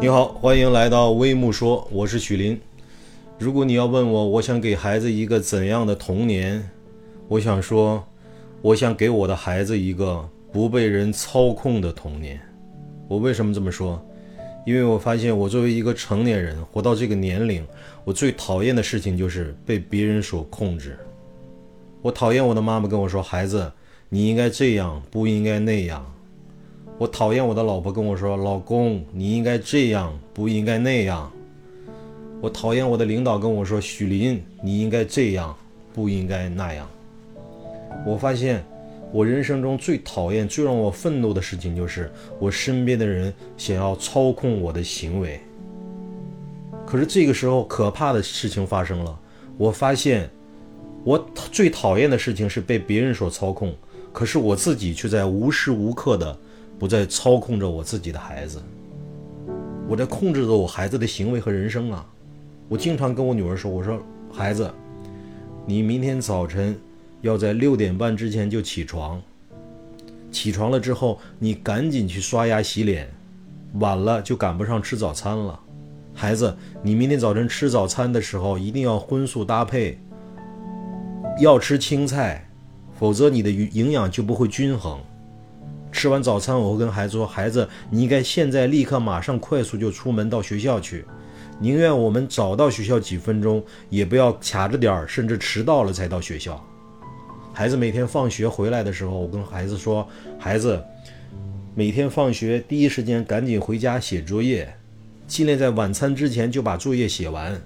你好，欢迎来到微木说，我是许林。如果你要问我，我想给孩子一个怎样的童年？我想说，我想给我的孩子一个不被人操控的童年。我为什么这么说？因为我发现，我作为一个成年人，活到这个年龄，我最讨厌的事情就是被别人所控制。我讨厌我的妈妈跟我说：“孩子，你应该这样，不应该那样。”我讨厌我的老婆跟我说：“老公，你应该这样，不应该那样。”我讨厌我的领导跟我说：“许林，你应该这样，不应该那样。”我发现，我人生中最讨厌、最让我愤怒的事情，就是我身边的人想要操控我的行为。可是这个时候，可怕的事情发生了。我发现，我最讨厌的事情是被别人所操控，可是我自己却在无时无刻的。不再操控着我自己的孩子，我在控制着我孩子的行为和人生啊！我经常跟我女儿说：“我说孩子，你明天早晨要在六点半之前就起床。起床了之后，你赶紧去刷牙洗脸，晚了就赶不上吃早餐了。孩子，你明天早晨吃早餐的时候一定要荤素搭配，要吃青菜，否则你的营养就不会均衡。”吃完早餐，我会跟孩子说：“孩子，你应该现在立刻马上快速就出门到学校去，宁愿我们早到学校几分钟，也不要卡着点儿，甚至迟到了才到学校。”孩子每天放学回来的时候，我跟孩子说：“孩子，每天放学第一时间赶紧回家写作业，尽量在晚餐之前就把作业写完。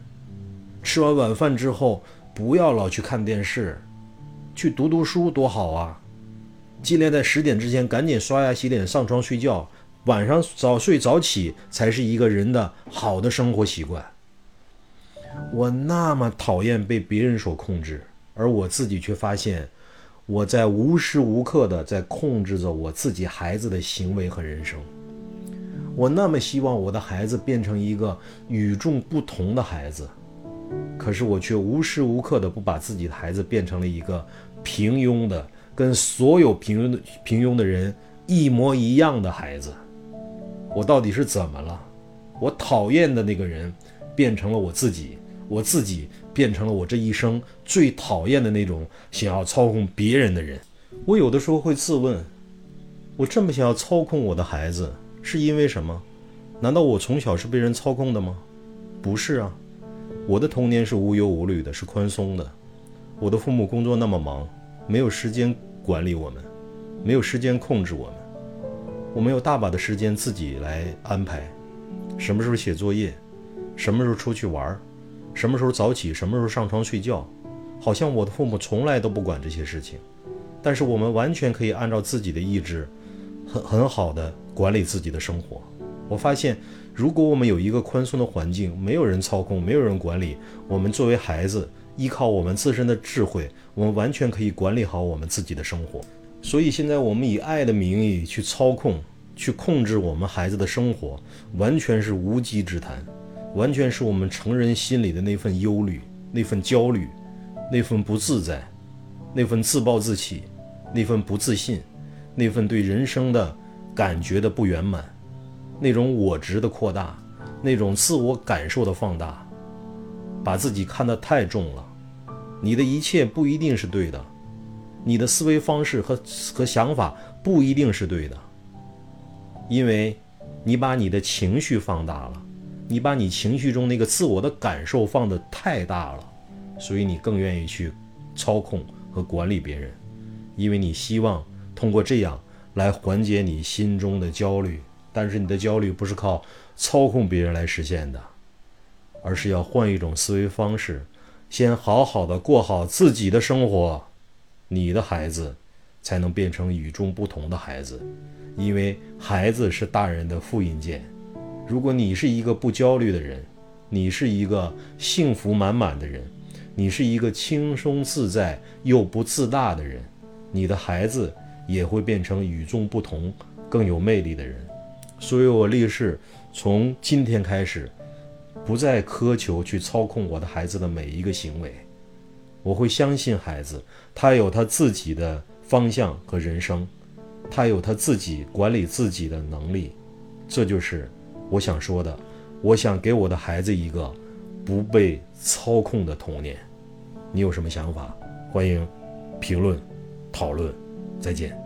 吃完晚饭之后，不要老去看电视，去读读书多好啊！”尽量在十点之前赶紧刷牙洗脸上床睡觉，晚上早睡早起才是一个人的好的生活习惯。我那么讨厌被别人所控制，而我自己却发现，我在无时无刻的在控制着我自己孩子的行为和人生。我那么希望我的孩子变成一个与众不同的孩子，可是我却无时无刻的不把自己的孩子变成了一个平庸的。跟所有平庸的平庸的人一模一样的孩子，我到底是怎么了？我讨厌的那个人变成了我自己，我自己变成了我这一生最讨厌的那种想要操控别人的人。我有的时候会自问：我这么想要操控我的孩子，是因为什么？难道我从小是被人操控的吗？不是啊，我的童年是无忧无虑的，是宽松的。我的父母工作那么忙。没有时间管理我们，没有时间控制我们，我们有大把的时间自己来安排，什么时候写作业，什么时候出去玩，什么时候早起，什么时候上床睡觉，好像我的父母从来都不管这些事情，但是我们完全可以按照自己的意志，很很好的管理自己的生活。我发现，如果我们有一个宽松的环境，没有人操控，没有人管理，我们作为孩子。依靠我们自身的智慧，我们完全可以管理好我们自己的生活。所以现在我们以爱的名义去操控、去控制我们孩子的生活，完全是无稽之谈，完全是我们成人心里的那份忧虑、那份焦虑、那份不自在、那份自暴自弃、那份不自信、那份对人生的感觉的不圆满、那种我执的扩大、那种自我感受的放大。把自己看得太重了，你的一切不一定是对的，你的思维方式和和想法不一定是对的，因为，你把你的情绪放大了，你把你情绪中那个自我的感受放得太大了，所以你更愿意去操控和管理别人，因为你希望通过这样来缓解你心中的焦虑，但是你的焦虑不是靠操控别人来实现的。而是要换一种思维方式，先好好的过好自己的生活，你的孩子才能变成与众不同的孩子。因为孩子是大人的复印件。如果你是一个不焦虑的人，你是一个幸福满满的人，你是一个轻松自在又不自大的人，你的孩子也会变成与众不同、更有魅力的人。所以我立誓，从今天开始。不再苛求去操控我的孩子的每一个行为，我会相信孩子，他有他自己的方向和人生，他有他自己管理自己的能力，这就是我想说的，我想给我的孩子一个不被操控的童年。你有什么想法？欢迎评论讨论。再见。